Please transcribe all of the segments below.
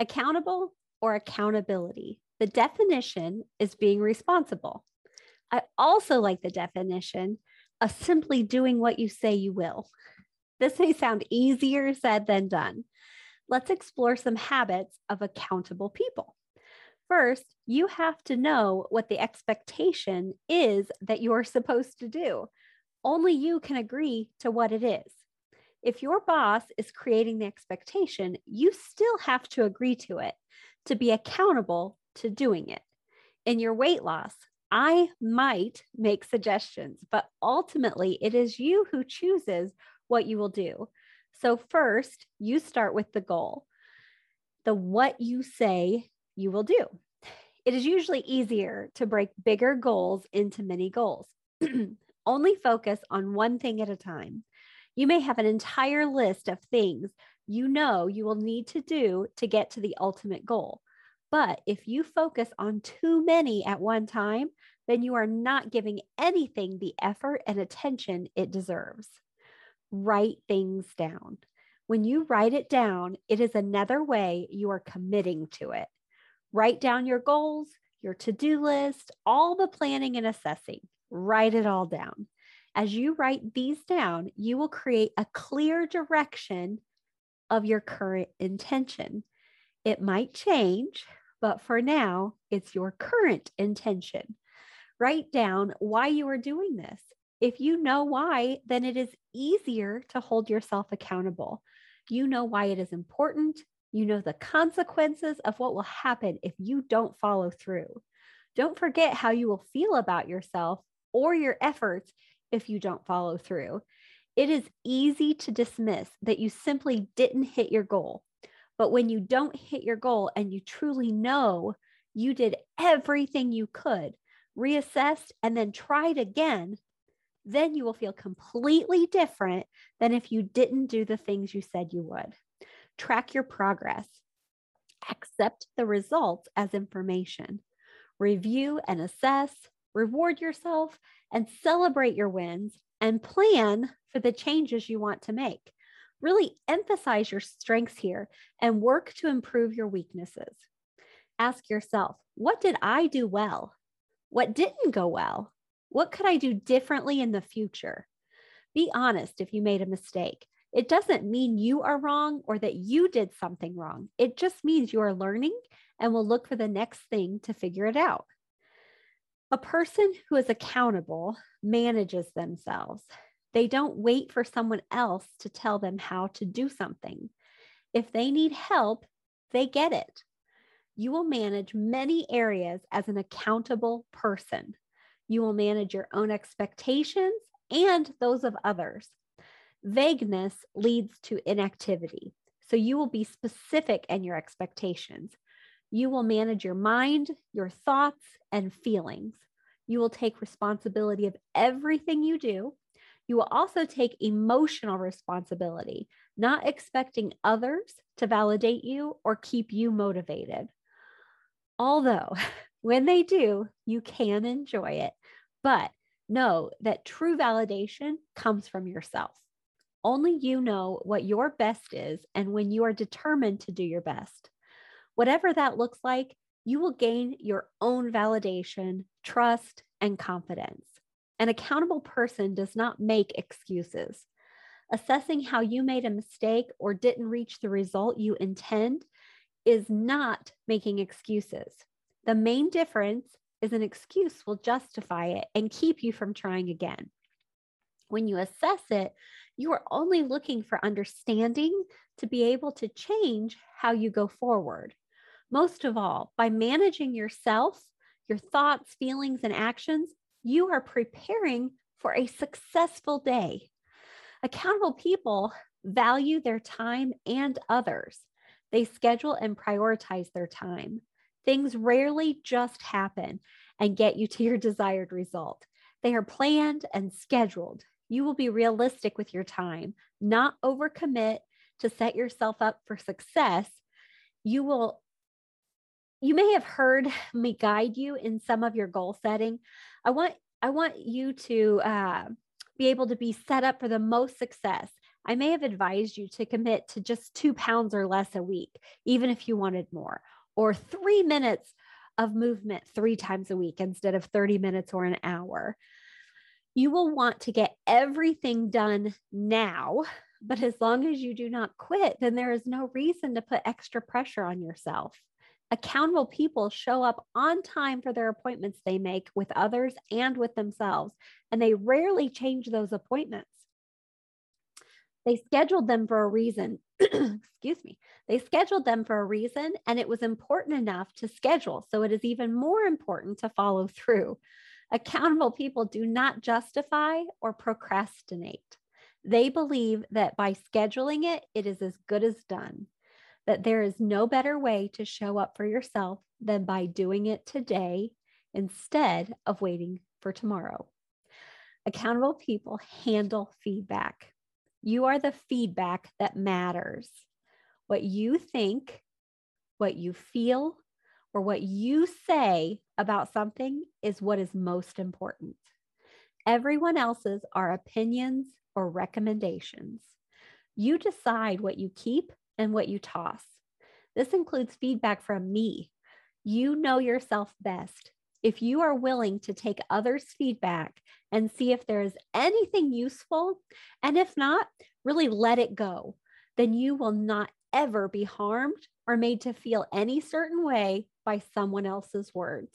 accountable or accountability. The definition is being responsible. I also like the definition of simply doing what you say you will. This may sound easier said than done. Let's explore some habits of accountable people. First, you have to know what the expectation is that you're supposed to do. Only you can agree to what it is. If your boss is creating the expectation, you still have to agree to it to be accountable to doing it. In your weight loss, I might make suggestions, but ultimately it is you who chooses what you will do. So, first, you start with the goal, the what you say you will do. It is usually easier to break bigger goals into mini goals. Only focus on one thing at a time. You may have an entire list of things you know you will need to do to get to the ultimate goal. But if you focus on too many at one time, then you are not giving anything the effort and attention it deserves. Write things down. When you write it down, it is another way you are committing to it. Write down your goals, your to do list, all the planning and assessing. Write it all down. As you write these down, you will create a clear direction of your current intention. It might change, but for now, it's your current intention. Write down why you are doing this. If you know why, then it is easier to hold yourself accountable. You know why it is important, you know the consequences of what will happen if you don't follow through. Don't forget how you will feel about yourself or your efforts if you don't follow through. It is easy to dismiss that you simply didn't hit your goal. But when you don't hit your goal and you truly know you did everything you could, reassessed, and then tried again, then you will feel completely different than if you didn't do the things you said you would. Track your progress. Accept the results as information. Review and assess, reward yourself, and celebrate your wins and plan for the changes you want to make. Really emphasize your strengths here and work to improve your weaknesses. Ask yourself, what did I do well? What didn't go well? What could I do differently in the future? Be honest if you made a mistake it doesn't mean you are wrong or that you did something wrong. It just means you are learning and will look for the next thing to figure it out. A person who is accountable manages themselves. They don't wait for someone else to tell them how to do something. If they need help, they get it. You will manage many areas as an accountable person. You will manage your own expectations and those of others. Vagueness leads to inactivity. So you will be specific in your expectations. You will manage your mind, your thoughts, and feelings. You will take responsibility of everything you do. You will also take emotional responsibility, not expecting others to validate you or keep you motivated. Although, when they do, you can enjoy it, but know that true validation comes from yourself. Only you know what your best is and when you are determined to do your best. Whatever that looks like, you will gain your own validation, trust, and confidence. An accountable person does not make excuses. Assessing how you made a mistake or didn't reach the result you intend is not making excuses. The main difference is an excuse will justify it and keep you from trying again. When you assess it, you are only looking for understanding to be able to change how you go forward. Most of all, by managing yourself, your thoughts, feelings, and actions, you are preparing for a successful day. Accountable people value their time and others. They schedule and prioritize their time. Things rarely just happen and get you to your desired result. They are planned and scheduled you will be realistic with your time, not overcommit to set yourself up for success. You will you may have heard me guide you in some of your goal setting. I want I want you to uh, be able to be set up for the most success I may have advised you to commit to just two pounds or less a week, even if you wanted more, or three minutes of movement three times a week instead of 30 minutes or an hour. You will want to get everything done now, but as long as you do not quit, then there is no reason to put extra pressure on yourself. Accountable people show up on time for their appointments they make with others and with themselves, and they rarely change those appointments. They scheduled them for a reason. Excuse me. They scheduled them for a reason, and it was important enough to schedule. So it is even more important to follow through. Accountable people do not justify or procrastinate. They believe that by scheduling it, it is as good as done, that there is no better way to show up for yourself than by doing it today instead of waiting for tomorrow. Accountable people handle feedback. You are the feedback that matters. What you think, what you feel, or what you say about something is what is most important. Everyone else's are opinions or recommendations. You decide what you keep and what you toss. This includes feedback from me. You know yourself best. If you are willing to take others' feedback and see if there is anything useful, and if not, really let it go, then you will not ever be harmed or made to feel any certain way by someone else's words.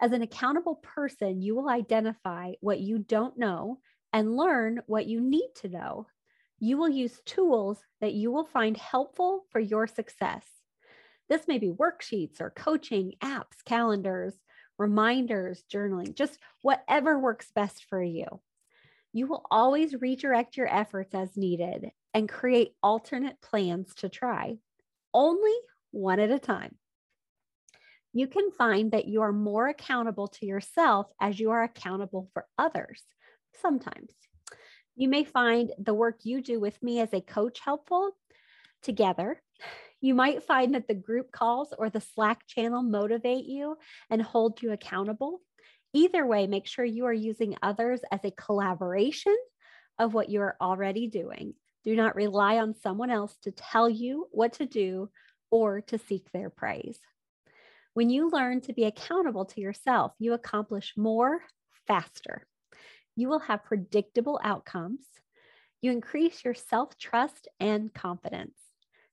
As an accountable person, you will identify what you don't know and learn what you need to know. You will use tools that you will find helpful for your success. This may be worksheets or coaching, apps, calendars, reminders, journaling, just whatever works best for you. You will always redirect your efforts as needed and create alternate plans to try, only one at a time. You can find that you are more accountable to yourself as you are accountable for others sometimes. You may find the work you do with me as a coach helpful together you might find that the group calls or the Slack channel motivate you and hold you accountable. Either way, make sure you are using others as a collaboration of what you are already doing. Do not rely on someone else to tell you what to do or to seek their praise. When you learn to be accountable to yourself, you accomplish more faster. You will have predictable outcomes. You increase your self trust and confidence.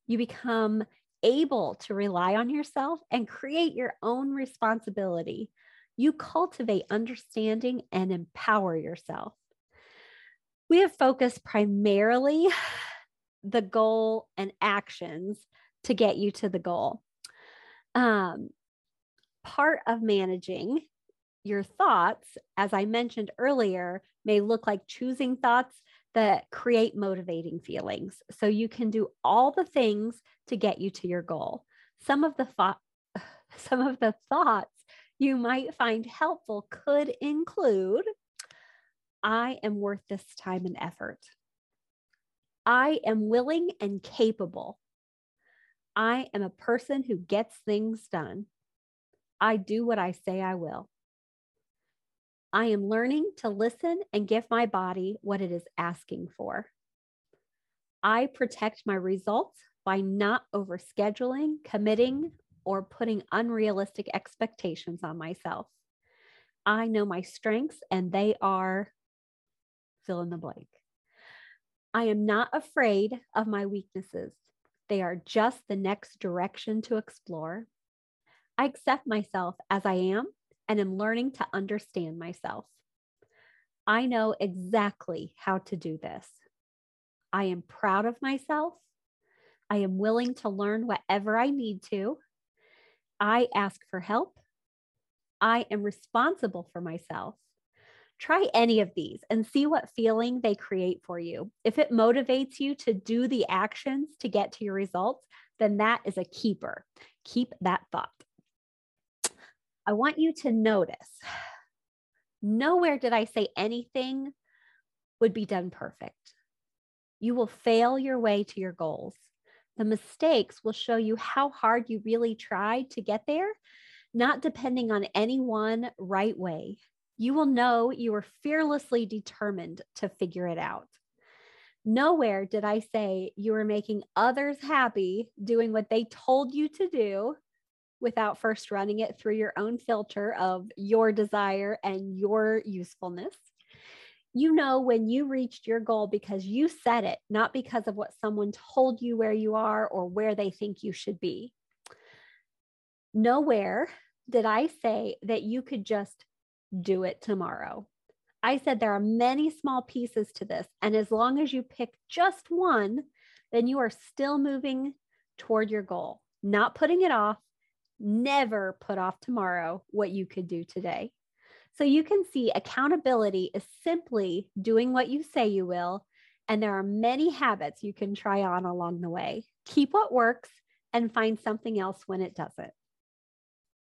You become able to rely on yourself and create your own responsibility. You cultivate understanding and empower yourself. We have focused primarily the goal and actions to get you to the goal. Um, part of managing your thoughts, as I mentioned earlier, may look like choosing thoughts that create motivating feelings. So you can do all the things to get you to your goal. Some of the thought some of the thoughts you might find helpful could include I am worth this time and effort. I am willing and capable. I am a person who gets things done. I do what I say I will. I am learning to listen and give my body what it is asking for. I protect my results by not overscheduling, committing, or putting unrealistic expectations on myself. I know my strengths and they are fill in the blank. I am not afraid of my weaknesses. They are just the next direction to explore. I accept myself as I am and am learning to understand myself. I know exactly how to do this. I am proud of myself. I am willing to learn whatever I need to. I ask for help. I am responsible for myself. Try any of these and see what feeling they create for you. If it motivates you to do the actions to get to your results, then that is a keeper. Keep that thought. I want you to notice nowhere did I say anything would be done perfect. You will fail your way to your goals. The mistakes will show you how hard you really tried to get there, not depending on any one right way. You will know you were fearlessly determined to figure it out. Nowhere did I say you were making others happy doing what they told you to do without first running it through your own filter of your desire and your usefulness. You know when you reached your goal because you set it, not because of what someone told you where you are or where they think you should be. Nowhere did I say that you could just do it tomorrow. I said there are many small pieces to this. And as long as you pick just one, then you are still moving toward your goal, not putting it off. Never put off tomorrow what you could do today. So you can see accountability is simply doing what you say you will. And there are many habits you can try on along the way. Keep what works and find something else when it doesn't.